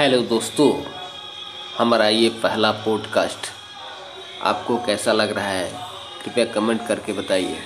Hello दोस्तों, हमारा ये पहला पॉडकास्ट आपको कैसा लग रहा है, कृपया कमेंट करके बताइए।